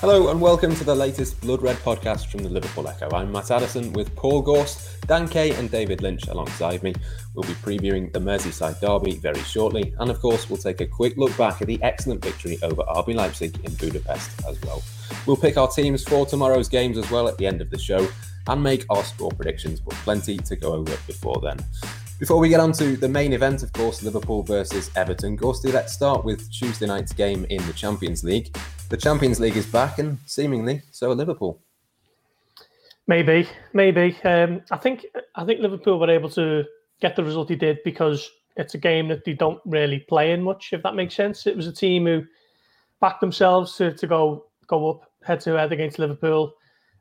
Hello and welcome to the latest Blood Red podcast from the Liverpool Echo. I'm Matt Addison with Paul Gorst, Dan Kay, and David Lynch alongside me. We'll be previewing the Merseyside derby very shortly, and of course, we'll take a quick look back at the excellent victory over RB Leipzig in Budapest as well. We'll pick our teams for tomorrow's games as well at the end of the show and make our score predictions, but plenty to go over before then. Before we get on to the main event, of course, Liverpool versus Everton, Gorsty, let's start with Tuesday night's game in the Champions League. The Champions League is back, and seemingly so are Liverpool. Maybe, maybe. Um, I think I think Liverpool were able to get the result they did because it's a game that they don't really play in much, if that makes sense. It was a team who backed themselves to, to go go up head to head against Liverpool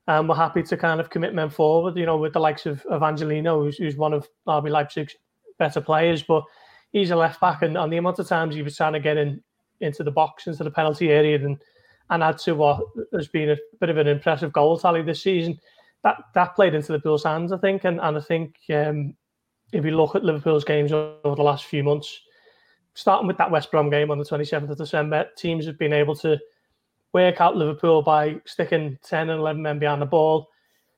and we're happy to kind of commit men forward, you know, with the likes of, of Angelino, who's, who's one of RB Leipzig's better players, but he's a left back, and, on the amount of times he was trying to get in into the box, into the penalty area, and and add to what has been a bit of an impressive goal tally this season, that that played into Liverpool's hands, I think, and and I think um, if you look at Liverpool's games over the last few months, starting with that West Brom game on the 27th of December, teams have been able to work out Liverpool by sticking 10 and 11 men behind the ball,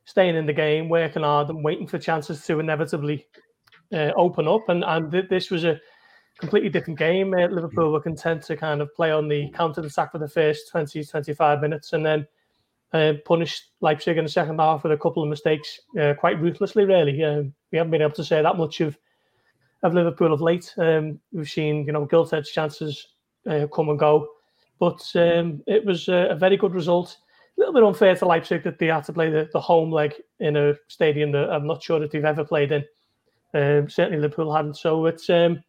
staying in the game, working hard, and waiting for chances to inevitably uh, open up. And, and th- this was a completely different game. Uh, Liverpool were content to kind of play on the counter attack for the first 20, 25 minutes and then uh, punish Leipzig in the second half with a couple of mistakes uh, quite ruthlessly, really. Um, we haven't been able to say that much of of Liverpool of late. Um, we've seen, you know, gilt edged chances uh, come and go. But um, it was a, a, very good result. A little bit unfair to Leipzig that they had to play the, the home leg in a stadium that I'm not sure that they've ever played in. Um, certainly Liverpool hadn't. So it's um,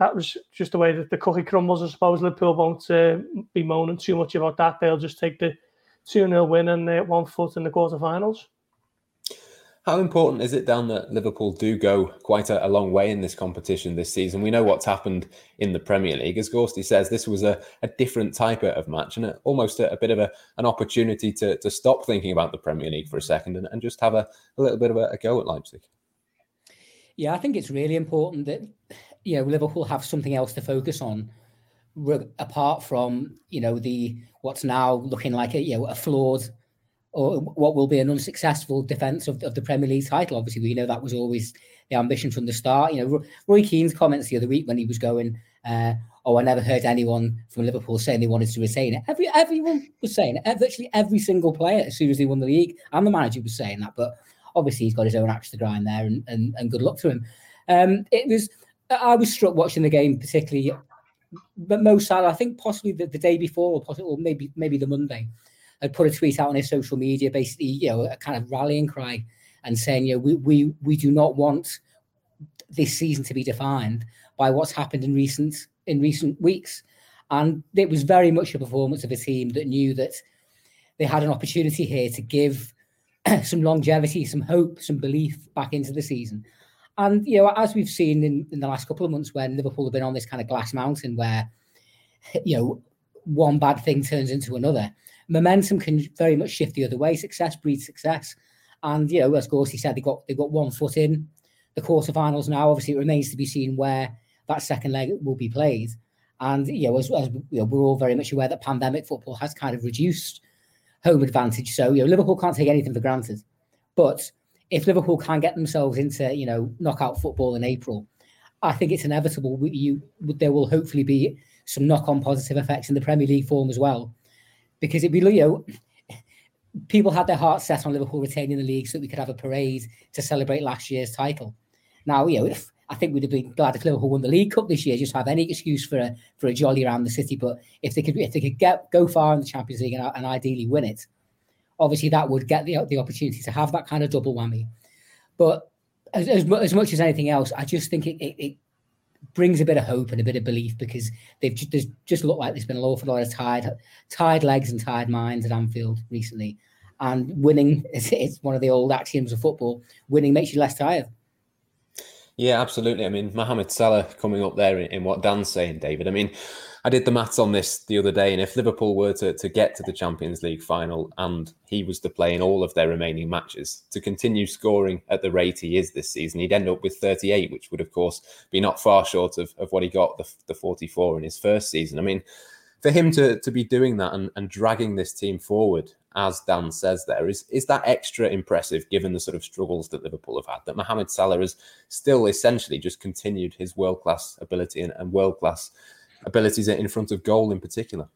that was just the way that the cookie crumbles. I suppose Liverpool won't uh, be moaning too much about that. They'll just take the 2 0 win and uh, one foot in the quarterfinals. How important is it, Dan, that Liverpool do go quite a, a, long way in this competition this season? We know what's happened in the Premier League. As Gorsty says, this was a, a different type of match and a, almost a, bit of an opportunity to, to stop thinking about the Premier League for a second and, and just have a, little bit of a, go at Leipzig. Yeah, I think it's really important that you know Liverpool have something else to focus on apart from you know the what's now looking like a you know a flawed or what will be an unsuccessful defence of, of the Premier League title. Obviously, we know that was always the ambition from the start. You know, Roy Keane's comments the other week when he was going, uh, "Oh, I never heard anyone from Liverpool saying they wanted to retain it." Every everyone was saying it. Virtually every single player, as soon as they won the league, and the manager was saying that. But obviously, he's got his own axe to grind there, and and, and good luck to him. Um, it was. I was struck watching the game, particularly. But Mo Salah, I think possibly the, the day before, or possibly, or maybe maybe the Monday had put a tweet out on his social media, basically, you know, a kind of rallying cry and saying, you know, we we we do not want this season to be defined by what's happened in recent in recent weeks. And it was very much a performance of a team that knew that they had an opportunity here to give some longevity, some hope, some belief back into the season. And you know, as we've seen in, in the last couple of months, when Liverpool have been on this kind of glass mountain where you know one bad thing turns into another, momentum can very much shift the other way. Success breeds success. And you know, as Gorsty said, they got they got one foot in the quarterfinals now. Obviously, it remains to be seen where that second leg will be played. And you know, as, as you know, we're all very much aware that pandemic football has kind of reduced home advantage. So you know, Liverpool can't take anything for granted. But if Liverpool can get themselves into you know knockout football in April, I think it's inevitable. You there will hopefully be some knock-on positive effects in the Premier League form as well because it'd be you know people had their hearts set on Liverpool retaining the league so that we could have a parade to celebrate last year's title. Now, you know, if, I think we'd have been glad if Liverpool won the League Cup this year, just have any excuse for a for a jolly around the city. But if they could if they could get go far in the Champions League and, and ideally win it, obviously that would get the the opportunity to have that kind of double whammy. But as, as, as much as anything else, I just think it, it, it brings a bit of hope and a bit of belief because they've just, just looked like there's been an awful lot of tired, tired legs and tired minds at Anfield recently. And winning is it's one of the old axioms of football. Winning makes you less tired. Yeah, absolutely. I mean, Mohamed Salah coming up there in, in what Dan's saying, David. I mean, I did the maths on this the other day, and if Liverpool were to, to get to the Champions League final and he was to play in all of their remaining matches, to continue scoring at the rate he is this season, he'd end up with 38, which would, of course, be not far short of, of what he got the, the 44 in his first season. I mean, for him to, to be doing that and, and dragging this team forward, as Dan says there, is, is that extra impressive given the sort of struggles that Liverpool have had? That Mohamed Salah has still essentially just continued his world class ability and, and world class abilities in front of goal in particular.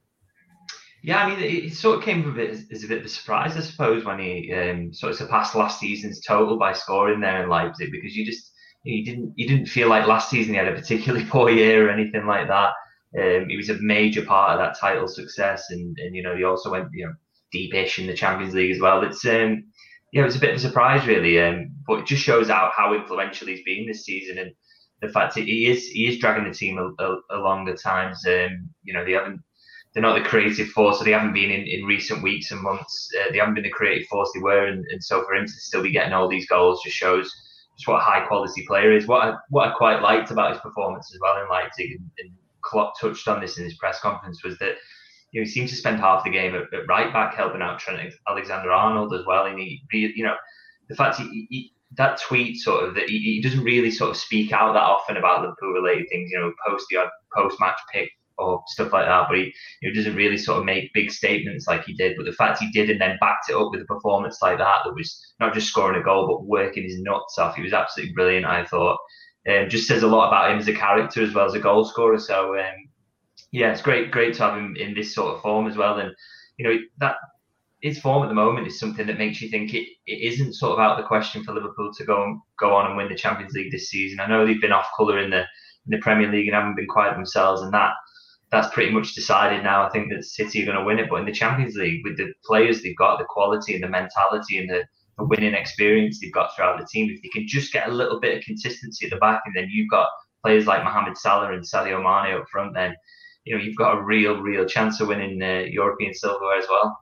Yeah, I mean, it, sort of came a bit as, a bit of a surprise, I suppose, when he um, sort of surpassed last season's total by scoring there in Leipzig, because you just you didn't you didn't feel like last season he had a particularly poor year or anything like that. Um, he was a major part of that title success, and, and you know he also went you know deepish in the Champions League as well. It's um, yeah, it was a bit of a surprise really, um, but it just shows out how influential he's been this season and the fact he is he is dragging the team a, a, along the times. Um, you know, they haven't they're not the creative force, so they haven't been in, in recent weeks and months. Uh, they haven't been the creative force they were, and, and so for him to still be getting all these goals just shows just what a high quality player is. What I, what I quite liked about his performance as well in Leipzig, and, and Klopp touched on this in his press conference, was that you know, he seemed to spend half the game at, at right back helping out Trent Alexander Arnold as well, and he, you know, the fact he, he that tweet sort of that he, he, doesn't really sort of speak out that often about Liverpool related things, you know, post the post match pick or stuff like that. But he know, doesn't really sort of make big statements like he did. But the fact he did and then backed it up with a performance like that, that was not just scoring a goal but working his nuts off. He was absolutely brilliant. I thought. Um, just says a lot about him as a character as well as a goal scorer. So um, yeah, it's great, great to have him in this sort of form as well. And you know that his form at the moment is something that makes you think it, it isn't sort of out of the question for Liverpool to go and go on and win the Champions League this season. I know they've been off colour in the in the Premier League and haven't been quite themselves, and that that's pretty much decided now. I think that City are going to win it, but in the Champions League, with the players they've got, the quality and the mentality and the, the winning experience they've got throughout the team, if they can just get a little bit of consistency at the back, and then you've got players like Mohamed Salah and Sadio Mane up front, then you know you've got a real, real chance of winning uh, European silverware as well.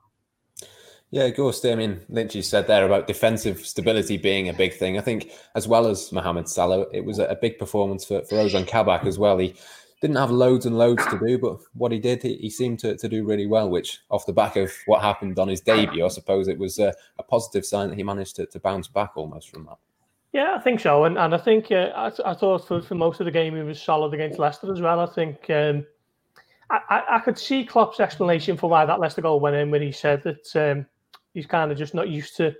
Yeah, Ghost. I mean, Lynchy said there about defensive stability being a big thing. I think, as well as Mohamed Salah, it was a big performance for, for Ozan Kabak as well. He didn't have loads and loads to do, but what he did, he, he seemed to, to do really well, which, off the back of what happened on his debut, I suppose it was a, a positive sign that he managed to, to bounce back almost from that. Yeah, I think so. And, and I think uh, I, I thought for, for most of the game he was solid against Leicester as well. I think um, I, I could see Klopp's explanation for why that Leicester goal went in when he said that um, he's kind of just not used to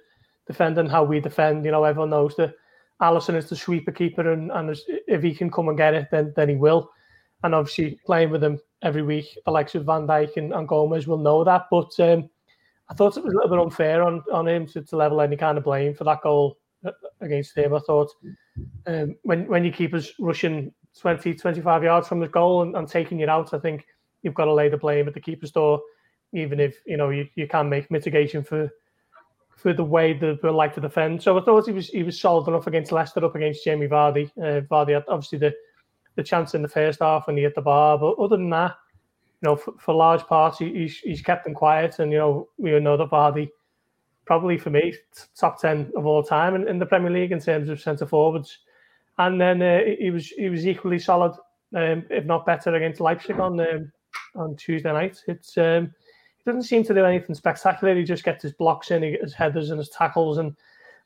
defending how we defend. You know, everyone knows that Alisson is the sweeper keeper, and, and if he can come and get it, then then he will. And obviously, playing with him every week, of Van Dijk and, and Gomez will know that. But um, I thought it was a little bit unfair on, on him to, to level any kind of blame for that goal uh, against him. I thought um, when when your keeper's rushing 20, 25 yards from the goal and, and taking it out, I think you've got to lay the blame at the keeper's door even if you know you, you can make mitigation for for the way that they like to defend. So I thought he was he was solid enough against Leicester, up against Jamie Vardy. Uh, Vardy had obviously the the chance in the first half when he hit the bar, but other than that, you know, for, for large parts, he, he's he's kept them quiet, and you know we know that Vardy probably for me top ten of all time in, in the Premier League in terms of centre forwards. And then uh, he was he was equally solid, um, if not better, against Leipzig on um, on Tuesday night. It's um, doesn't seem to do anything spectacular. He just gets his blocks in, his headers and his tackles, and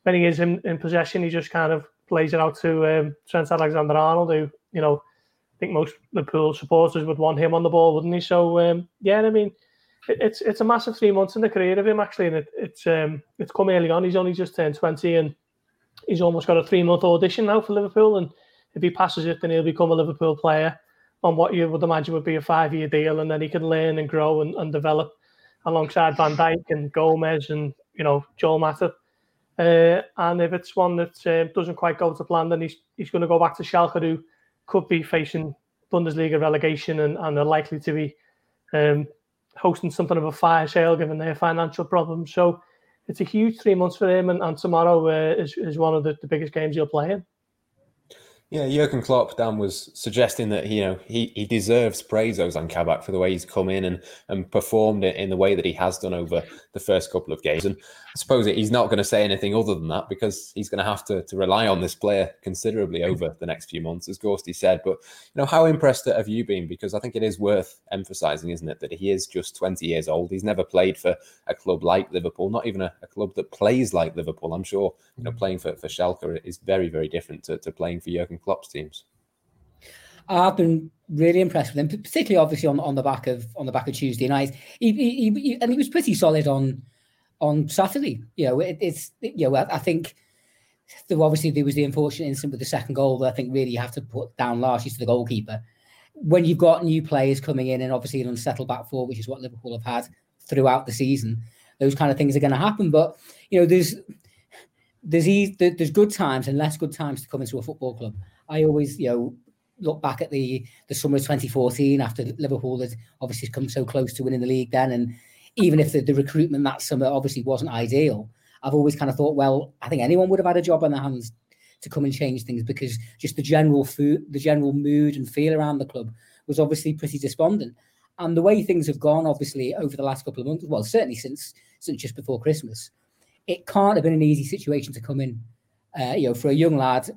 when he is in, in possession, he just kind of plays it out to um, Trent Alexander-Arnold, who you know I think most Liverpool supporters would want him on the ball, wouldn't he? So um, yeah, I mean, it, it's it's a massive three months in the career of him actually, and it, it's um, it's come early on. He's only just turned twenty, and he's almost got a three month audition now for Liverpool. And if he passes it, then he'll become a Liverpool player on what you would imagine would be a five year deal, and then he can learn and grow and, and develop alongside Van Dijk and Gomez and you know Joel Matip. Uh, and if it's one that uh, doesn't quite go to plan, then he's he's going to go back to Schalke, who could be facing Bundesliga relegation and, and are likely to be um, hosting something of a fire sale given their financial problems. So it's a huge three months for him, and, and tomorrow uh, is, is one of the, the biggest games he'll play in. Yeah, Jurgen Klopp, Dan was suggesting that you know he, he deserves praise Ozan Kabak for the way he's come in and, and performed it in the way that he has done over the first couple of games. And I suppose he's not going to say anything other than that because he's going to have to, to rely on this player considerably over the next few months, as Gorsty said. But you know, how impressed have you been? Because I think it is worth emphasising, isn't it, that he is just 20 years old. He's never played for a club like Liverpool, not even a, a club that plays like Liverpool. I'm sure you know mm. playing for, for Schalke is very, very different to, to playing for Jurgen Klopp's teams. I've been really impressed with him, particularly obviously on, on the back of on the back of Tuesday night. He, he, he, and he was pretty solid on on Saturday. You know, it, it's you know I, I think there obviously there was the unfortunate incident with the second goal that I think really you have to put down largely to the goalkeeper. When you've got new players coming in and obviously an unsettled back four, which is what Liverpool have had throughout the season, those kind of things are going to happen. But you know, there's there's there's good times and less good times to come into a football club. I always, you know, look back at the the summer of 2014 after Liverpool had obviously come so close to winning the league then, and even if the, the recruitment that summer obviously wasn't ideal, I've always kind of thought, well, I think anyone would have had a job on their hands to come and change things because just the general food, the general mood and feel around the club was obviously pretty despondent. And the way things have gone, obviously, over the last couple of months, well, certainly since since just before Christmas, it can't have been an easy situation to come in. Uh, you know, for a young lad,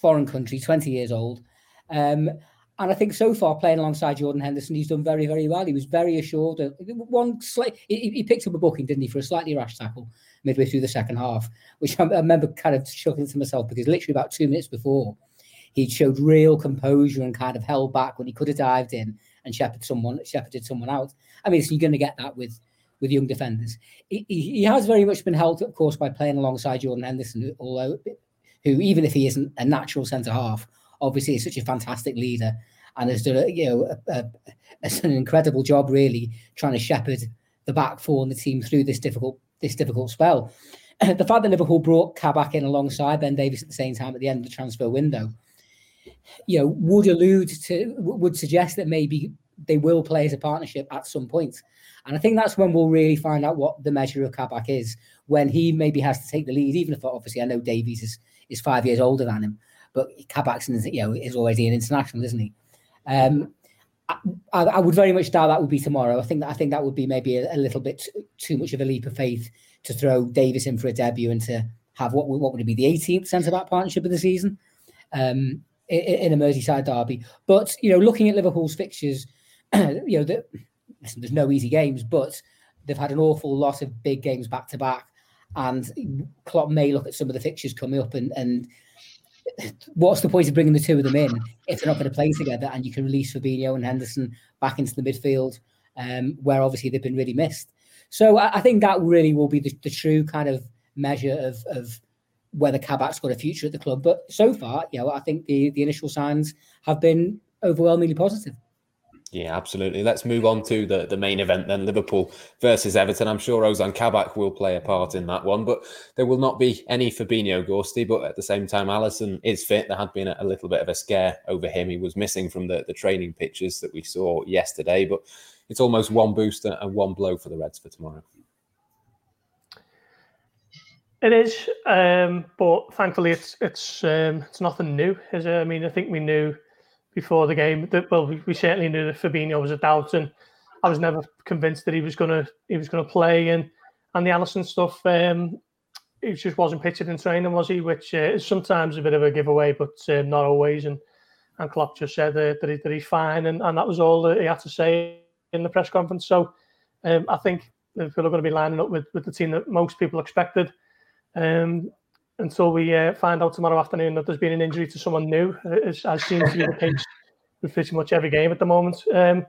foreign country, 20 years old, um, and I think so far, playing alongside Jordan Henderson, he's done very, very well. He was very assured. One slight, he, he, picked up a booking, didn't he, for a slightly rash tackle midway through the second half, which I, I remember kind of chuckling to myself because literally about two minutes before, he showed real composure and kind of held back when he could have dived in and shepherded someone, shepherded someone out. I mean, so you're going to get that with with young defenders. He, he, has very much been helped, of course, by playing alongside Jordan Henderson, although who, even if he isn't a natural centre half, obviously is such a fantastic leader and has done a, you know a, a, an incredible job really trying to shepherd the back four and the team through this difficult this difficult spell. the fact that Liverpool brought Kabak in alongside Ben Davies at the same time at the end of the transfer window, you know, would allude to would suggest that maybe they will play as a partnership at some point. And I think that's when we'll really find out what the measure of Kabak is, when he maybe has to take the lead, even if obviously I know Davies is, is five years older than him. But Kabakson is, you know, is already an international, isn't he? Um, I, I, would very much doubt that would be tomorrow. I think that I think that would be maybe a, a little bit too, too, much of a leap of faith to throw Davies in for a debut and to have what what would it be the 18th centre back partnership of the season um, in, in, a Merseyside derby. But you know, looking at Liverpool's fixtures, you know, the, listen, there's no easy games, but they've had an awful lot of big games back to back, and Klopp may look at some of the fixtures coming up and and what's the point of bringing the two of them in if they're not going to play together and you can release Fabinho and Henderson back into the midfield um, where obviously they've been really missed. So I, I think that really will be the, the, true kind of measure of, of whether Kabak's got a future at the club. But so far, you know, I think the, the initial signs have been overwhelmingly positive. Yeah, absolutely. Let's move on to the, the main event then Liverpool versus Everton. I'm sure Ozan Kabak will play a part in that one, but there will not be any Fabinho Gorsty. But at the same time, Alisson is fit. There had been a, a, little bit of a scare over him. He was missing from the, the training pictures that we saw yesterday, but it's almost one booster and one blow for the Reds for tomorrow. It is, um, but thankfully it's it's um, it's nothing new. Is it? I mean, I think we knew before the game. That well, we, we certainly knew that Fabinho was a doubt, and I was never convinced that he was gonna he was gonna play. And and the Alisson stuff, um, he just wasn't pictured in training, was he? Which uh, is sometimes a bit of a giveaway, but uh, not always. And and Klopp just said uh, that, he, that he's fine, and, and that was all that he had to say in the press conference. So um, I think Liverpool are going to be lining up with, with the team that most people expected. Um, until we uh, find out tomorrow afternoon that there's been an injury to someone new, as, as seems to be the case with pretty much every game at the moment. Um,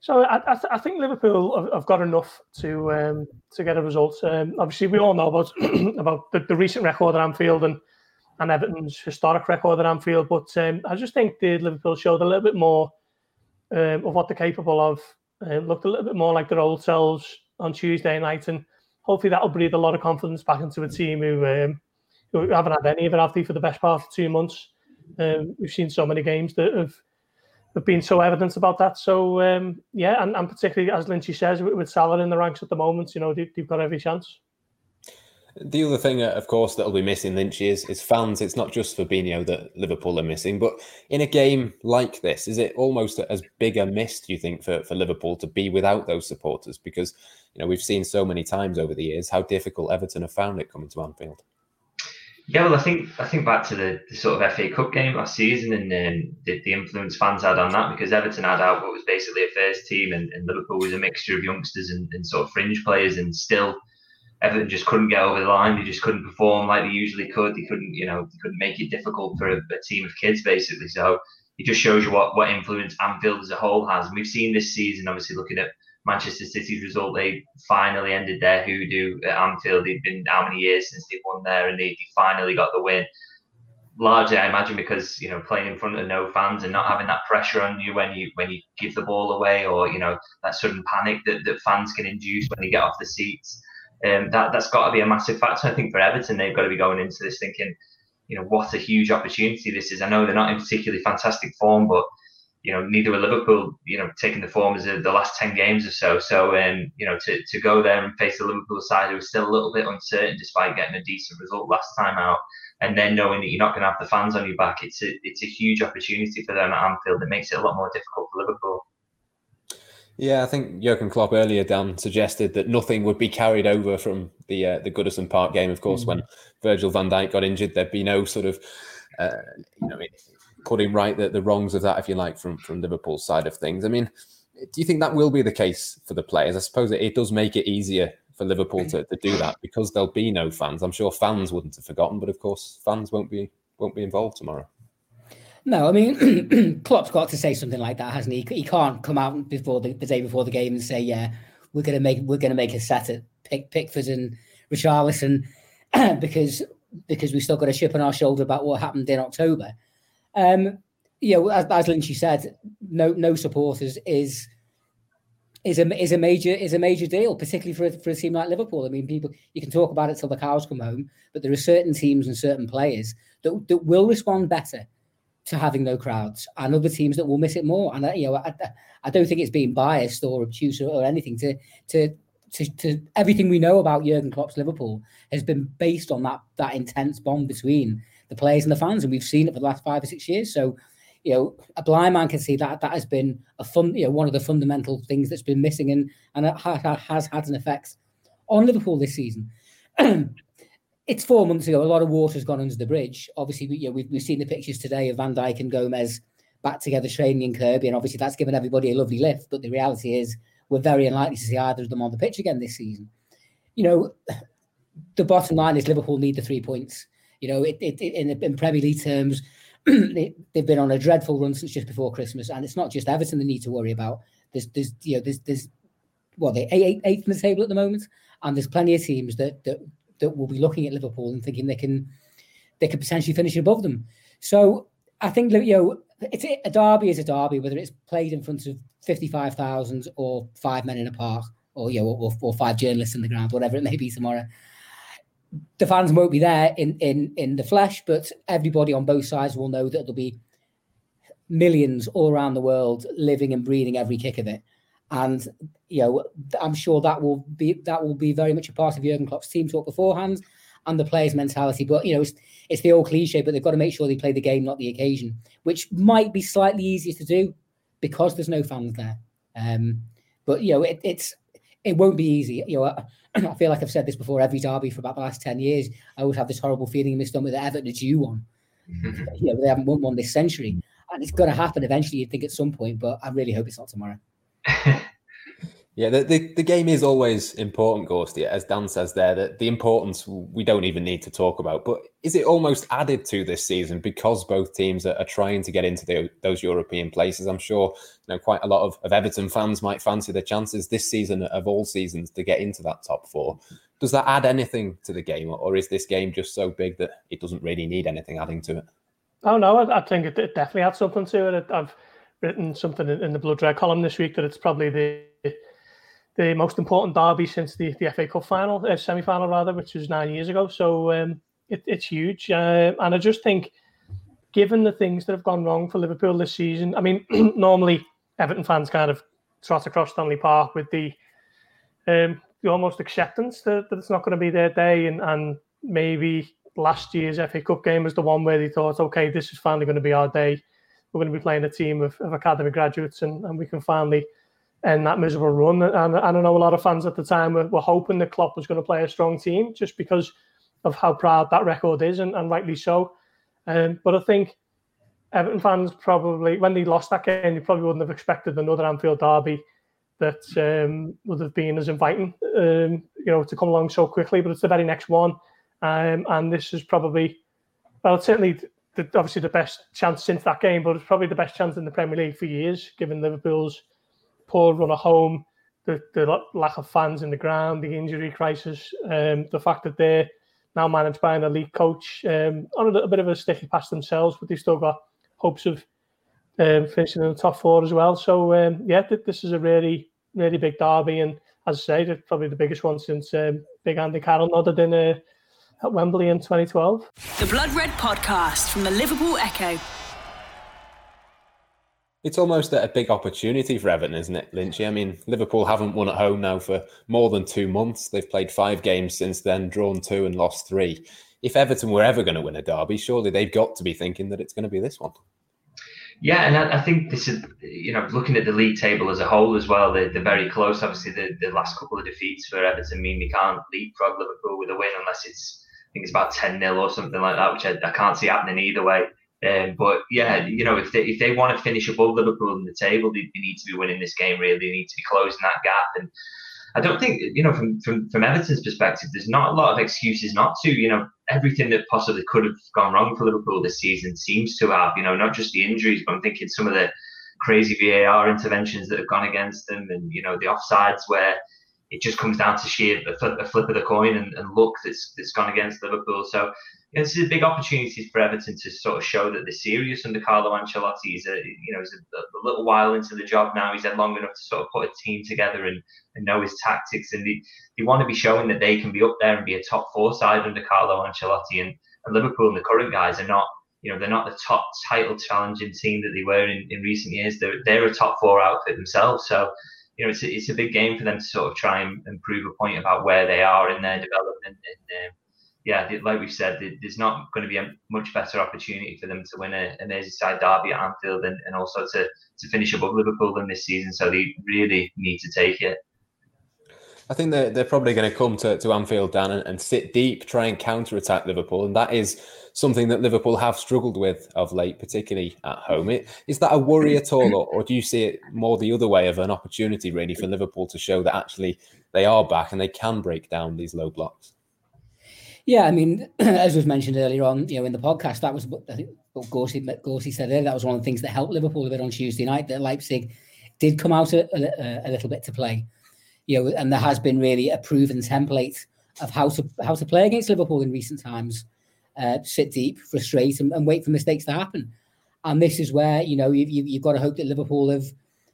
so I, I, th- I, think Liverpool have, have, got enough to um, to get a result. Um, obviously, we all know about about the, the, recent record at Anfield and and Everton's historic record at Anfield, but um, I just think the Liverpool showed a little bit more um, of what they're capable of. Uh, looked a little bit more like their old selves on Tuesday night, and hopefully that'll breathe a lot of confidence back into a team who we haven't had any of it, have they, for the best part of two months. Um, we've seen so many games that have, have been so evident about that. So, um, yeah, and, and particularly, as Lynchy says, with, with Salah in the ranks at the moment, you know, they, have got every chance. The other thing, uh, of course, that'll be missing Lynch is is fans. It's not just Fabinho that Liverpool are missing, but in a game like this, is it almost as big a miss? Do you think for, for Liverpool to be without those supporters? Because you know we've seen so many times over the years how difficult Everton have found it coming to Anfield. Yeah, well, I think I think back to the, the sort of FA Cup game last season and um, the, the, influence fans had on that because Everton had out what was basically a first team and, and Liverpool was a mixture of youngsters and, and, sort of fringe players and still Everton just couldn't get over the line. They just couldn't perform like they usually could. They couldn't, you know, they couldn't make it difficult for a, a team of kids basically. So it just shows you what what influence Anfield as a whole has. And we've seen this season, obviously looking at Manchester City's result, they finally ended their hoodoo at Anfield. It'd been how many years since they won there, and they, they finally got the win. Largely, I imagine because you know playing in front of no fans and not having that pressure on you when you when you give the ball away, or you know that sudden panic that, that fans can induce when they get off the seats. Um, that that's got to be a massive factor. I think for Everton, they've got to be going into this thinking, you know, what a huge opportunity this is. I know they're not in particularly fantastic form, but you know, neither were Liverpool, you know, taking the form as the last 10 games or so. So, um, you know, to, to go there and face the Liverpool side who was still a little bit uncertain despite getting a decent result last time out, and then knowing that you're not going to have the fans on your back, it's a, it's a huge opportunity for them at Anfield. It makes it a lot more difficult for Liverpool. Yeah, I think Jurgen Klopp earlier, Dan, suggested that nothing would be carried over from the uh, the Goodison Park game. Of course, mm-hmm. when Virgil van Dijk got injured, there'd be no sort of, uh, you know, putting right the, the wrongs of that, if you like, from from Liverpool's side of things. I mean, do you think that will be the case for the players? I suppose it, it does make it easier for Liverpool to, to do that because there'll be no fans. I'm sure fans wouldn't have forgotten, but of course, fans won't be won't be involved tomorrow. No, I mean, Klopp's got to say something like that, hasn't he? He can't come out before the, the day before the game and say, "Yeah, we're gonna make we're gonna make a set at Pick, Pickford and Richarlison because because we've still got a chip on our shoulder about what happened in October." Um, as, as said, no no supporters is is a is a major is a major deal, particularly for a, for a team like Liverpool. I mean, people you can talk about it till the cows come home, but there are certain teams and certain players that that will respond better to having no crowds, and other teams that will miss it more. And you know, I, I don't think it's being biased or obtuse or, or anything. To, to to to everything we know about Jurgen Klopp's Liverpool has been based on that that intense bond between the players and the fans, and we've seen it for the last five or six years. So, you know, a blind man can see that that has been a fun, you know, one of the fundamental things that's been missing, and and it has had an effect on Liverpool this season. it's four months ago. A lot of water's gone under the bridge. Obviously, you know, we've, we've seen the pictures today of Van Dijk and Gomez back together training in Kirkby, and obviously that's given everybody a lovely lift. But the reality is, we're very unlikely to see either of them on the pitch again this season. You know, the bottom line is Liverpool need the three points. You know, it, it, it in, in Premier League terms, they, have been on a dreadful run since just before Christmas, and it's not just Everton they need to worry about. There's, there's, you know, there's, there's, well, they're eight, eighth in the table at the moment, and there's plenty of teams that that that will be looking at Liverpool and thinking they can they could potentially finish above them. So I think you know it's a derby is a derby, whether it's played in front of fifty five thousand or five men in a park, or you know, or, or, five journalists in the ground, whatever it may be tomorrow. The fans won't be there in in in the flesh, but everybody on both sides will know that there'll be millions all around the world living and breathing every kick of it and you know I'm sure that will be that will be very much a part of Jurgen Klopp's team talk beforehand and the players' mentality. But you know, it's, it's the old cliche, but they've got to make sure they play the game, not the occasion, which might be slightly easier to do because there's no fans there. Um, but you know, it, it's it won't be easy. You know, I, feel like I've said this before. Every derby for about the last ten years, I always have this horrible feeling in my stomach that Everton it's you one. you know, they haven't won one this century, and it's going to happen eventually. You'd think at some point, but I really hope it's not tomorrow. yeah, the, the, the, game is always important, Gorsty, as Dan says there, that the importance we don't even need to talk about. But is it almost added to this season because both teams are, are trying to get into the, those European places? I'm sure you know quite a lot of, of Everton fans might fancy their chances this season of all seasons to get into that top four. Does that add anything to the game, or is this game just so big that it doesn't really need anything adding to it? Oh no, I, I think it, it, definitely adds something to it. I've written something in, in the Blood Red column this week that it's probably the the most important derby since the, the FA Cup final, uh, semi final rather, which was nine years ago. So um, it, it's huge, uh, and I just think, given the things that have gone wrong for Liverpool this season, I mean, normally Everton fans kind of trot across Stanley Park with the um, the almost acceptance that, that it's not going to be their day, and and maybe last year's FA Cup game was the one where they thought, okay, this is finally going to be our day. We're going to be playing a team of, of academy graduates, and, and we can finally end that miserable run. And, and I know a lot of fans at the time were, were hoping that Klopp was going to play a strong team just because of how proud that record is, and, and rightly so. Um, but I think Everton fans probably, when they lost that game, they probably wouldn't have expected another Anfield derby that um, would have been as inviting, um, you know, to come along so quickly. But it's the very next one, um, and this is probably, well, certainly the, obviously the best chance since that game, but it's probably the best chance in the Premier League for years, given Liverpool's poor run at home, the, the lack of fans in the ground, the injury crisis, um, the fact that they're now managed by an elite coach um, on a bit of a sticky pass themselves, but they've still got hopes of um, finishing in the top four as well. So um, yeah, this is a really really big derby, and as I say, it's probably the biggest one since um, Big Andy Carroll nodded in uh, at Wembley in 2012. The Blood Red Podcast from the Liverpool Echo. It's almost a big opportunity for Everton, isn't it, Lynchy? I mean, Liverpool haven't won at home now for more than two months. They've played five games since then, drawn two and lost three. If Everton were ever going to win a derby, surely they've got to be thinking that it's going to be this one. Yeah, and I, I, think this is, you know, looking at the league table as a whole as well, they're, they're very close. Obviously, the, the last couple of defeats for Everton mean they can't leapfrog Liverpool with a win unless it's, I think it's about 10 0 or something like that, which I, I can't see happening either way. Um, but yeah, you know, if they if they want to finish above Liverpool in the table, they, they, need to be winning this game. Really, they need to be closing that gap. And I don't think you know from from from Everton's perspective, there's not a lot of excuses not to. You know, everything that possibly could have gone wrong for Liverpool this season seems to have. You know, not just the injuries, but I'm thinking some of the crazy VAR interventions that have gone against them, and you know the offsides where it just comes down to sheer a flip, a flip of the coin and, and luck that's that's gone against Liverpool. So you know, this is a big opportunity for Everton to sort of show that they're serious under Carlo Ancelotti. He's a you know he's a, a, little while into the job now. He's had long enough to sort of put a team together and, and know his tactics. And they, they want to be showing that they can be up there and be a top four side under Carlo Ancelotti. And, and Liverpool and the current guys are not you know they're not the top title challenging team that they were in, in recent years. They're they're a top four outfit themselves. So you know, it's a, it's a big game for them to sort of try and, and prove a point about where they are in their development. And um, yeah, like we've said, there's not going to be a much better opportunity for them to win a, a Merseyside derby at Anfield and, and also to, to finish above Liverpool than this season. So they really need to take it. I think they're, they're probably going to come to, to Anfield, Dan, and, and sit deep, try and counter attack Liverpool. And that is something that Liverpool have struggled with of late, particularly at home. It, is that a worry at all, or, or, do you see it more the other way of an opportunity, really, for Liverpool to show that actually they are back and they can break down these low blocks? Yeah, I mean, as was mentioned earlier on, you know, in the podcast, that was I think what Gorsey, Gorsey said earlier. That was one of the things that helped Liverpool a bit on Tuesday night. That Leipzig did come out a, a, a little bit to play, you know, and there has been really a proven template of how to how to play against Liverpool in recent times uh, sit deep, frustrate, and, and, wait for mistakes to happen. And this is where you know you, you, you've got to hope that Liverpool have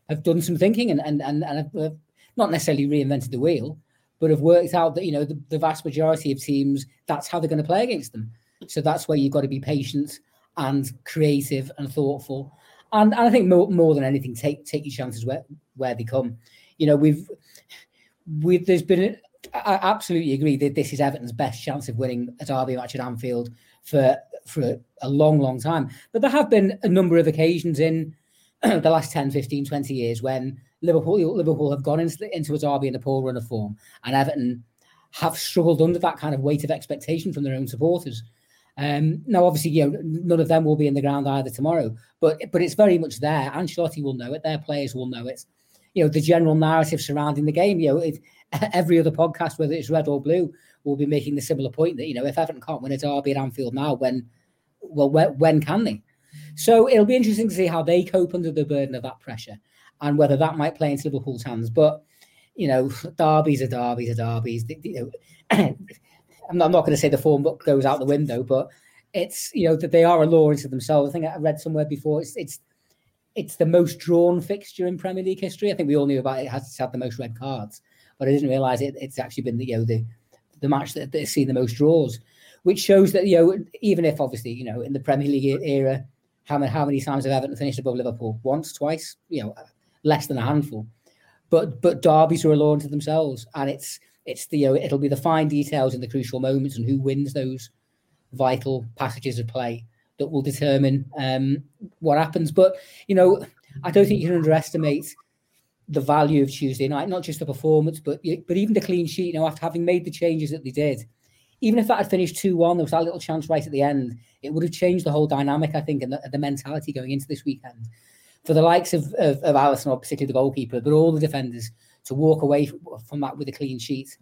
have done some thinking and and and, and have, have not necessarily reinvented the wheel, but have worked out that you know the, the vast majority of teams that's how they're going to play against them. So that's where you've got to be patient and creative and thoughtful. And, and I think more, more than anything, take take your chances where where they come. You know, we've we've there's been I absolutely agree that this is Everton's best chance of winning a derby match at Anfield for for a long, long time. But there have been a number of occasions in the last 10, 15, 20 years when Liverpool Liverpool have gone into, into a derby in a poor run of form, and Everton have struggled under that kind of weight of expectation from their own supporters. Um, now, obviously, you know, none of them will be in the ground either tomorrow, but but it's very much there. Ancelotti will know it. Their players will know it. You know, the general narrative surrounding the game. You know, it, every other podcast, whether it's red or blue, will be making the similar point that you know if Everton can't win a derby at Anfield now, when well when, when can they? So it'll be interesting to see how they cope under the burden of that pressure and whether that might play into Liverpool's hands. But you know, derbies are derbies are derbies. You know, I'm not, not going to say the form book goes out the window, but it's you know that they are a law into themselves. I think I read somewhere before it's it's it's the most drawn fixture in Premier League history. I think we all knew about it. It has had the most red cards but I didn't realise it, it's actually been the you know the the match that, that's seen the most draws, which shows that you know even if obviously you know in the Premier League era, how many how many times have Everton finished above Liverpool? Once, twice, you know, less than a handful. But but derbies are a law unto themselves, and it's It's the you know, it'll be the fine details in the crucial moments and who wins those vital passages of play that will determine um, what happens. But you know, I don't think you can underestimate the value of Tuesday night, not just the performance, but but even the clean sheet. You know, after having made the changes that they did, even if that had finished two one, there was that little chance right at the end. It would have changed the whole dynamic, I think, and the, the mentality going into this weekend for the likes of, of, of or particularly the goalkeeper, but all the defenders to walk away from that with a clean sheet.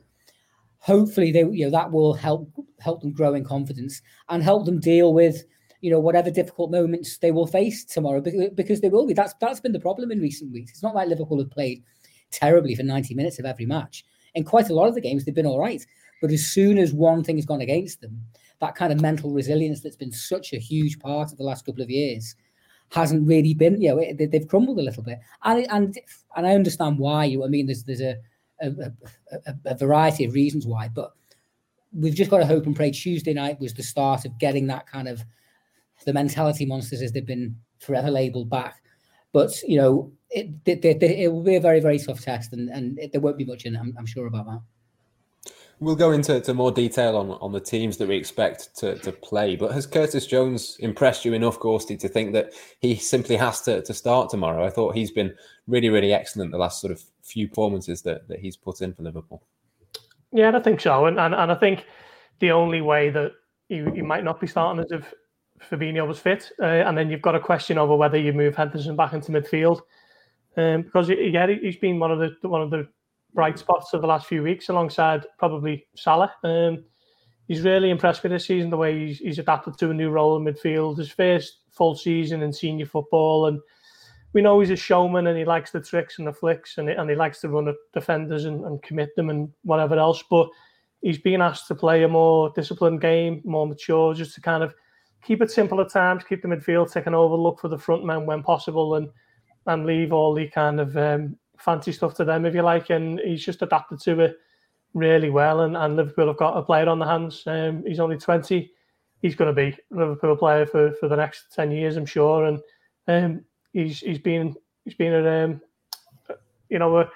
Hopefully, they you know that will help help them grow in confidence and help them deal with you know whatever difficult moments they will face tomorrow because they will be. That's that's been the problem in recent weeks. It's not like Liverpool have played terribly for 90 minutes of every match. In quite a lot of the games, they've been all right. But as soon as one thing has gone against them, that kind of mental resilience that's been such a huge part of the last couple of years hasn't really been, you know, they, have crumbled a little bit. And and and I understand why. You, I mean, there's there's a a, a a, variety of reasons why, but we've just got to hope and pray. Tuesday night was the start of getting that kind of the mentality monsters as they've been forever labelled back. But you know, it, it, it, it, will be a very very tough test, and and there won't be much in it. I'm, I'm sure about that. We'll go into to more detail on, on the teams that we expect to, to play. But has Curtis Jones impressed you enough, Gorsty, to think that he simply has to, to start tomorrow? I thought he's been really, really excellent the last sort of few performances that, that he's put in for Liverpool. Yeah, I think so. And, and, and I think the only way that you, you might not be starting is if Fabinho was fit. Uh, and then you've got a question over whether you move Henderson back into midfield. Um, because yeah, he's been one of the one of the bright spots of the last few weeks, alongside probably Salah. Um, he's really impressed me this season the way he's, he's adapted to a new role in midfield. His first full season in senior football, and we know he's a showman and he likes the tricks and the flicks and, and he likes to run at defenders and, and commit them and whatever else. But he's being asked to play a more disciplined game, more mature, just to kind of keep it simple at times, keep the midfield taking over, look for the front men when possible, and and leave all the kind of um, fancy stuff to them, if you like. And he's just adapted to it really well. And, and Liverpool have got a player on the hands. Um, he's only 20. He's going to be a Liverpool player for, for the next 10 years, I'm sure. And um, he's he's been he's been a um, you know a,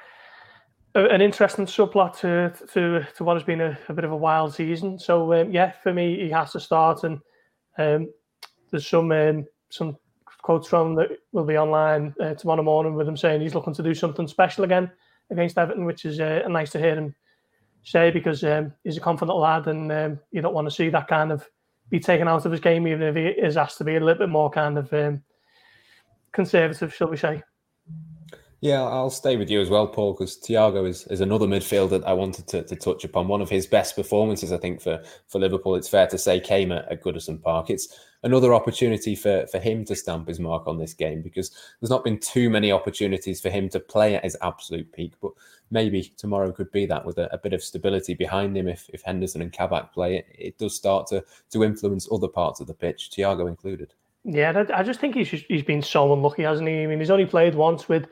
a, an interesting subplot to to to what has been a, a bit of a wild season. So um, yeah, for me, he has to start. And um, there's some um, some quotes from that will be online uh, tomorrow morning with him saying he's looking to do something special again against Everton, which is uh, nice to hear him say because um, he's a confident lad and um, you don't want to see that kind of be taken out of his game, even if he is asked to be a little bit more kind of um, conservative, shall we say. Yeah, I'll stay with you as well, Paul, because Thiago is, is another midfielder that I wanted to, to touch upon. One of his best performances, I think, for, for Liverpool, it's fair to say, came at, at Goodison Park. It's another opportunity for, for him to stamp his mark on this game because there's not been too many opportunities for him to play at his absolute peak. But maybe tomorrow could be that with a, a bit of stability behind him. If, if Henderson and Kabak play, it, it does start to, to influence other parts of the pitch, Thiago included. Yeah, I just think he's he's been so unlucky, hasn't he? I mean, he's only played once with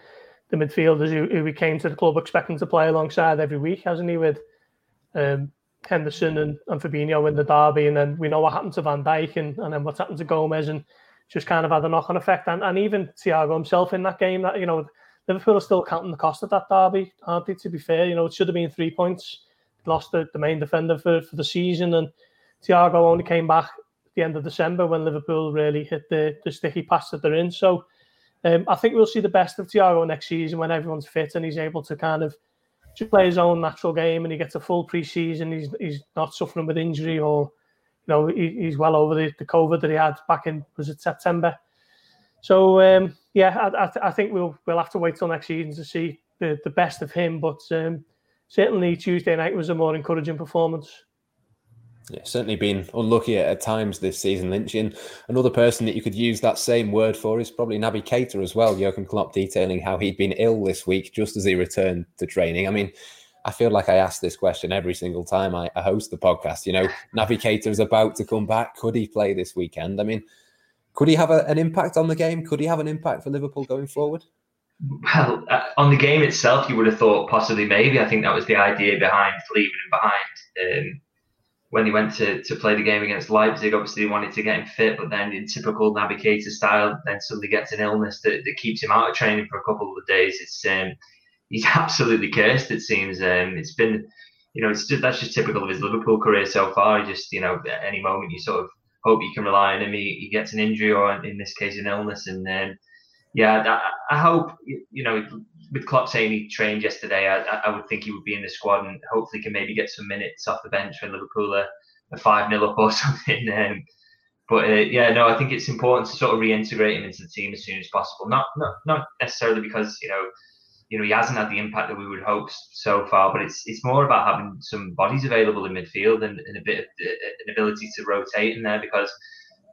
the midfielders who, who we came to the club expecting to play alongside every week, hasn't he? With um, Henderson and, and Fabinho in the derby, and then we know what happened to Van Dijk, and, and then what's happened to Gomez, and just kind of had a knock on effect. And, and even Thiago himself in that game, that you know, Liverpool are still counting the cost of that derby, aren't they? To be fair, you know, it should have been three points. Lost the, the main defender for, for the season, and Thiago only came back at the end of December when Liverpool really hit the, the sticky pass that they're in. So um, I think we'll see the best of Thiago next season when everyone's fit and he's able to kind of just play his own natural game and he gets a full pre-season. He's he's not suffering with injury or you know he, he's well over the, the COVID that he had back in was it September. So um, yeah, I, I, I, think we'll we'll have to wait till next season to see the, the best of him. But um, certainly Tuesday night was a more encouraging performance. Yeah, certainly been unlucky at, times this season, Lynch. And another person that you could use that same word for is probably Naby Keita as well. Jurgen Klopp detailing how he'd been ill this week just as he returned to training. I mean, I feel like I ask this question every single time I, I host the podcast. You know, Naby Keita is about to come back. Could he play this weekend? I mean, could he have a, an impact on the game? Could he have an impact for Liverpool going forward? Well, uh, on the game itself, you would have thought possibly maybe. I think that was the idea behind leaving him behind. Um, when he went to, to play the game against Leipzig, obviously he wanted to get him fit, but then in typical Naby Keita style, then suddenly gets an illness that, that keeps him out of training for a couple of days. It's um, he's absolutely cursed. It seems um, it's been you know, it's just, that's just typical of his Liverpool career so far. Just, you know, at any moment you sort of hope you can rely on him. He, he gets an injury or, in this case, an illness, and then, yeah, I, I hope you know with Klopp saying he trained yesterday, I, I would think he would be in the squad and hopefully can maybe get some minutes off the bench when Liverpool are, are five 0 up or something. Um, but uh, yeah, no, I think it's important to sort of reintegrate him into the team as soon as possible. Not not not necessarily because you know you know he hasn't had the impact that we would hope so far, but it's it's more about having some bodies available in midfield and, and a bit of uh, an ability to rotate in there because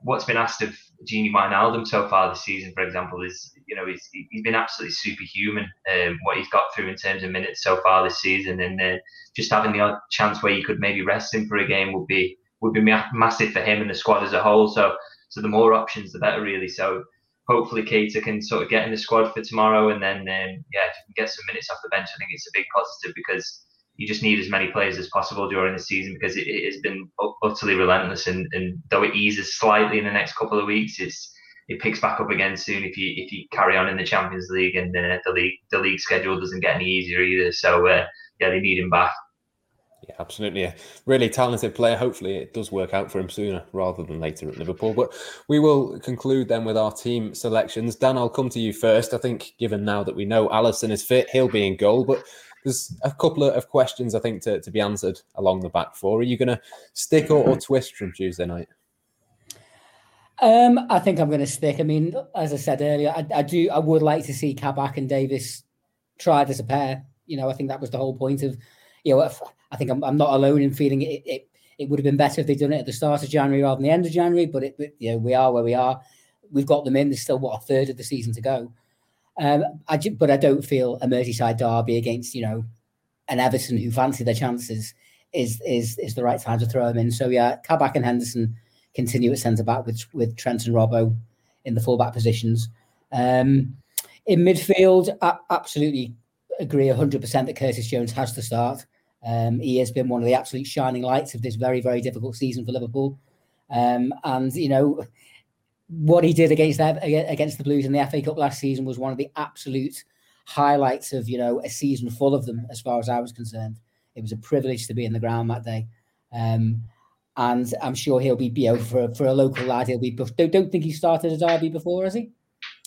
what's been asked of Gini Wijnaldum so far this season, for example, is you know he's he's been absolutely superhuman. Um, what he's got through in terms of minutes so far this season, and uh, just having the chance where you could maybe rest him for a game would be would be massive for him and the squad as a whole. So so the more options, the better, really. So hopefully Keita can sort of get in the squad for tomorrow, and then um, yeah, if you can get some minutes off the bench, I think it's a big positive because you just need as many players as possible during the season because it, it has been utterly relentless. And, and though it eases slightly in the next couple of weeks, it's it picks back up again soon if you if you carry on in the Champions League and uh, the league the league schedule doesn't get any easier either. So uh, yeah, they need him back. Yeah, absolutely. A really talented player. Hopefully, it does work out for him sooner rather than later at Liverpool. But we will conclude then with our team selections. Dan, I'll come to you first. I think, given now that we know Alisson is fit, he'll be in goal. But there's a couple of questions I think to, to be answered along the back four. Are you going to stick or, or twist from Tuesday night? Um, I think I'm going to stick. I mean, as I said earlier, I, I do. I would like to see Kabak and Davies tried as a pair. You know, I think that was the whole point of. You know, I think I'm, I'm not alone in feeling it, it. It would have been better if they'd done it at the start of January rather than the end of January. But it, you know, we are where we are. We've got them in. There's still what a third of the season to go. Um, I, but I don't feel a Merseyside derby against you know an Everton who fancy their chances is is is the right time to throw them in. So yeah, Kabak and Henderson continue at centre back with with Trent and Robbo in the fullback positions. Um, in midfield, I absolutely agree 100% that Curtis Jones has to start. Um, he has been one of the absolute shining lights of this very, very difficult season for Liverpool. Um, and, you know, what he did against that, against the Blues in the FA Cup last season was one of the absolute highlights of, you know, a season full of them, as far as I was concerned. It was a privilege to be in the ground that day. Um, and I'm sure he'll be, you know, for, for a local lad, he'll be. Don't, don't think he started a derby before, has he?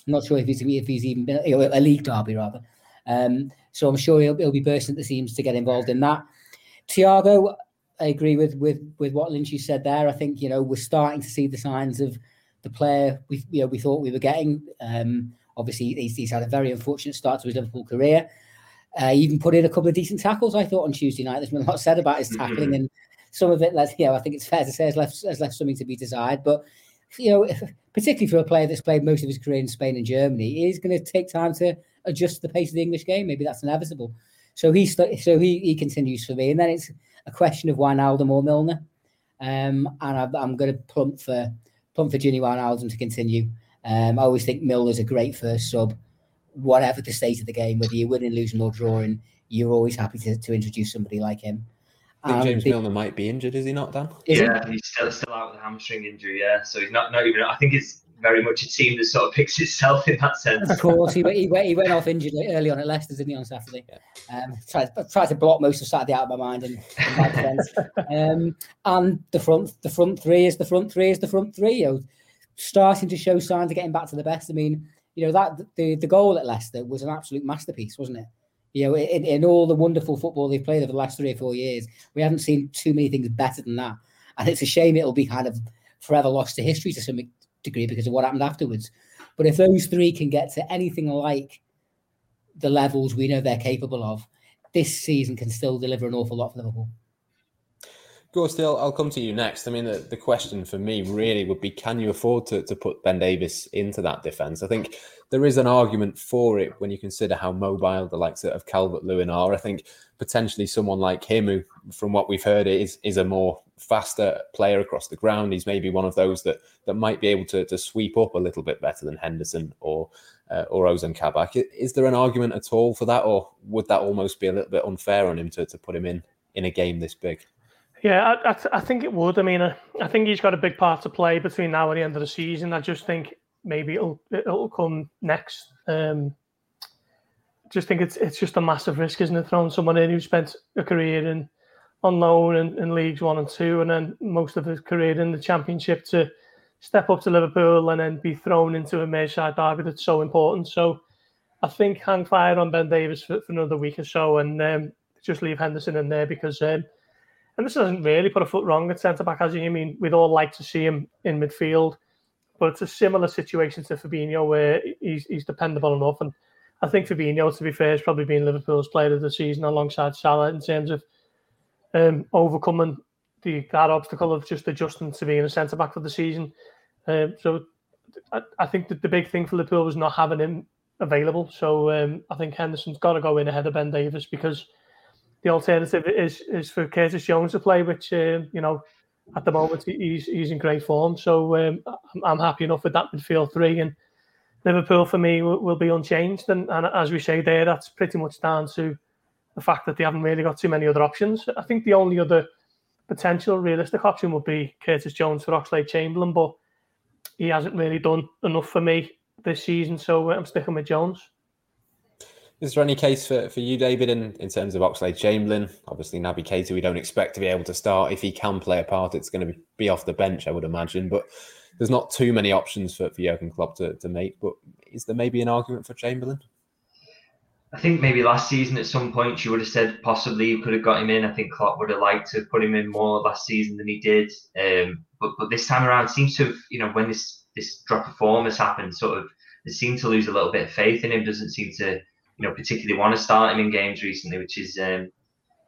I'm not sure if he's if he's even been a league derby rather. Um, so I'm sure he'll, he'll be bursting at the seams to get involved in that. Thiago, I agree with with with what Lynchy said there. I think you know we're starting to see the signs of the player we you know we thought we were getting. Um, obviously, he's, he's had a very unfortunate start to his Liverpool career. Uh, even put in a couple of decent tackles, I thought, on Tuesday night. There's been a lot said about his tackling, mm-hmm. and some of it, you know, I think it's fair to say has left has left something to be desired. But you know, particularly for a player that's played most of his career in Spain and Germany, it is going to take time to adjust the pace of the English game. Maybe that's inevitable. So he so he he continues for me, and then it's a question of Wijnaldum or Milner. Um, and I, am going to plump for plump for Gini Wijnaldum to continue. Um, I always think Milner's a great first sub, whatever the state of the game, whether you're winning, losing, or drawing. You're always happy to, to introduce somebody like him. I think um, James the, Milner might be injured, is he not, Dan? Yeah, he's still still out with a hamstring injury. Yeah, so he's not not even. I think it's very much a team that sort of picks itself in that sense. Of course, he, he, went, he went off injured early on at Leicester, didn't he, on Saturday? Um, tried, tried to block most of Saturday out of my mind and, my defence. um, and the front, the front three is the front three is the front three. You know, starting to show signs of getting back to the best. I mean, you know that the the goal at Leicester was an absolute masterpiece, wasn't it? You know, in, in all the wonderful football they've played over the last three or four years, we haven't seen too many things better than that. And it's a shame it'll be kind of forever lost to history to some degree because of what happened afterwards. But if those three can get to anything like the levels we know they're capable of, this season can still deliver an awful lot for Liverpool. Go still, I'll come to you next. I mean, the, the question for me really would be can you afford to, to put Ben Davies into that defence? I think there is an argument for it when you consider how mobile the likes of Calvert Lewin are. I think potentially someone like him, who, from what we've heard, is is a more faster player across the ground. He's maybe one of those that that might be able to, to sweep up a little bit better than Henderson or uh, or Ozan Kabak. Is there an argument at all for that, or would that almost be a little bit unfair on him to, to put him in in a game this big? Yeah, I, I, I think it would. I mean, I, I think he's got a big part to play between now and the end of the season. I just think maybe it'll it'll come next. Um, just think it's it's just a massive risk, isn't it? Throwing someone in who spent a career in on loan in, in leagues one and two, and then most of his career in the championship to step up to Liverpool and then be thrown into a Merseyside derby that's so important. So I think hang fire on Ben Davies for, for another week or so and um, just leave Henderson in there because um, this doesn't really put a foot wrong at centre back, as he? I mean, we'd all like to see him in midfield, but it's a similar situation to Fabinho where he's, he's dependable enough. And I think Fabinho, to be fair, has probably been Liverpool's player of the season alongside Salah in terms of um, overcoming the that obstacle of just adjusting to being a centre back for the season. Um, so I, I, think that the big thing for Liverpool was not having him available. So um, I think Henderson's got to go in ahead of Ben Davies because the alternative is is for Curtis Jones to play, which um, you know at the moment he's he's in great form. So um, I'm, happy enough with that midfield three and. Liverpool for me will, will be unchanged, and, and as we say there, that's pretty much down to the fact that they haven't really got too many other options. I think the only other potential realistic option would be Curtis Jones for Oxlade Chamberlain, but he hasn't really done enough for me this season, so uh, I'm sticking with Jones. Is there any case for, for you, David, in, in terms of Oxlade Chamberlain? Obviously, Naby Keita, we don't expect to be able to start. If he can play a part, it's going to be off the bench, I would imagine. But there's not too many options for, for Jurgen Klopp to, to make. But is there maybe an argument for Chamberlain? I think maybe last season at some point you would have said possibly you could have got him in. I think Klopp would have liked to have put him in more last season than he did. Um, but but this time around seems to have you know when this this drop of form has happened, sort of they seem to lose a little bit of faith in him. Doesn't seem to you know particularly want to start him in games recently, which is um,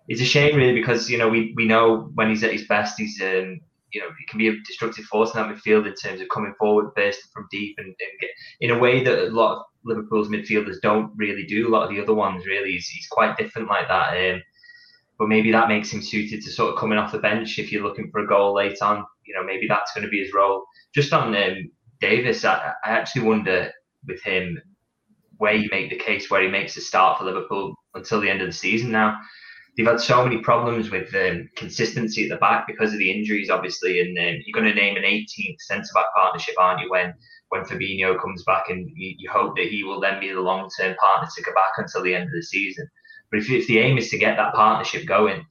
it's a shame really because you know we we know when he's at his best he's um, you know, he can be a destructive force in that midfield in terms of coming forward, bursting from deep, and, and get, in a way that a lot of Liverpool's midfielders don't really do. A lot of the other ones, really, he's, he's quite different like that. Um, but maybe that makes him suited to sort of coming off the bench if you're looking for a goal late on. You know, maybe that's going to be his role. Just on um, Davies, I, I actually wonder with him where you make the case where he makes a start for Liverpool until the end of the season now they've had so many problems with um, consistency at the back because of the injuries, obviously. And um, you're going to name an 18th centre back partnership, aren't you? When when Fabinho comes back, and you, you hope that he will then be the long term partner to go back until the end of the season. But if, if the aim is to get that partnership going,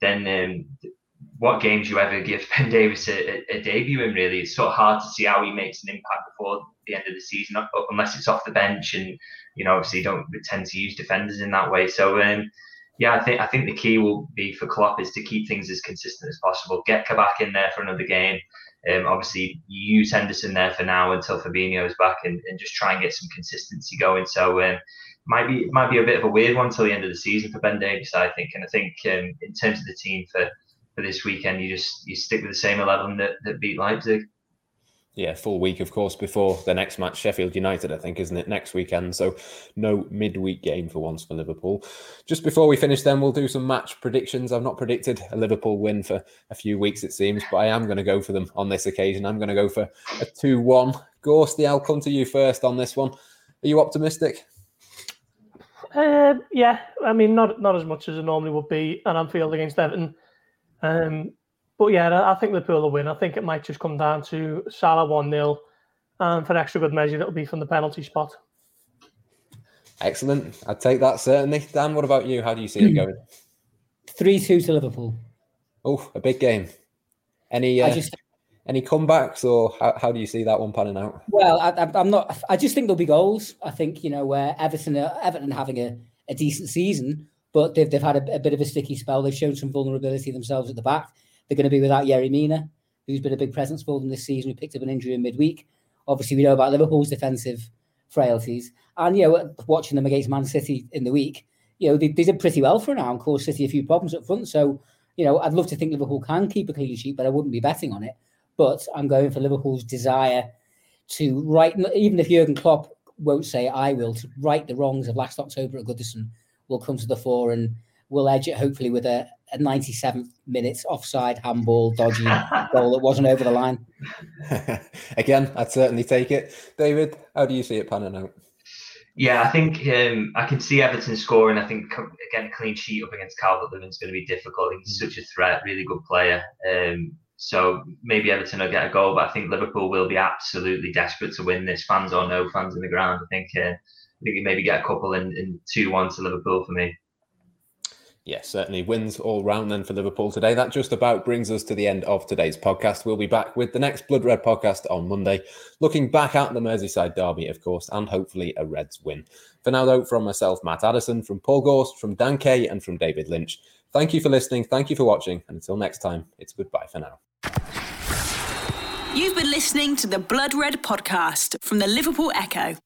then um, what games you ever give Ben Davies a, a, a, debut in really, it's sort of hard to see how he makes an impact before the end of the season, unless it's off the bench and you know obviously don't tend to use defenders in that way. So um, yeah, I think I think the key will be for Klopp is to keep things as consistent as possible. Get Kabak in there for another game. Um, obviously, use Henderson there for now until Fabinho is back, and, and just try and get some consistency going. So um, might be might be a bit of a weird one till the end of the season for Ben Davies, I think. And I think um, in terms of the team for, for this weekend, you just you stick with the same eleven that, that beat Leipzig yeah, full week, of course, before the next match, Sheffield United, I think, isn't it, next weekend? So no midweek game for once for Liverpool. Just before we finish, then we'll do some match predictions. I've not predicted a Liverpool win for a few weeks, it seems, but I am going to go for them on this occasion. I'm going to go for a 2 1. Gorsty, I'll come to you first on this one. Are you optimistic? Uh, yeah, I mean, not not as much as it normally would be at Anfield against Everton. Um, but yeah, I think Liverpool will win. I think it might just come down to Salah 1 0. And for an extra good measure, it'll be from the penalty spot. Excellent. I'd take that certainly. Dan, what about you? How do you see it going? 3 2 to Liverpool. Oh, a big game. Any uh, just, any comebacks or how, how do you see that one panning out? Well, I, am not. I just think there'll be goals. I think you know where Everton Everton having a, a decent season, but they've they've had a, a, bit of a sticky spell. They've shown some vulnerability themselves at the back. They're going to be without Yerry Mina, who's been a big presence for them this season, who picked up an injury in midweek. Obviously, we know about Liverpool's defensive frailties. And, you know, watching them against Man City in the week, you know, they, they did pretty well for an hour and caused City a few problems up front. So, you know, I'd love to think Liverpool can keep a clean sheet, but I wouldn't be betting on it. But I'm going for Liverpool's desire to right, even if Jurgen Klopp won't say I will, to right the wrongs of last October at Goodison will come to the fore and we'll edge it hopefully with a, a 97th minutes offside handball dodgy goal that wasn't over the line. Again, I'd certainly take it. David, how do you see it panning out? Yeah, I think um, I can see Everton scoring. I think again, a clean sheet up against Calvert Lewin is going to be difficult. he's such a threat, really good player. Um, so maybe Everton will get a goal, but I think Liverpool will be absolutely desperate to win this, fans or no fans in the ground. I think uh, I think you maybe get a couple in, in two one to Liverpool for me. Yes, certainly wins all round then for Liverpool today. That just about brings us to the end of today's podcast. We'll be back with the next Blood Red podcast on Monday, looking back at the Merseyside derby, of course, and hopefully a Reds win. For now, though, from myself, Matt Addison, from Paul Gorst, from Dan Kay, and from David Lynch, thank you for listening, thank you for watching, and until next time, it's goodbye for now. You've been listening to the Blood Red podcast from the Liverpool Echo.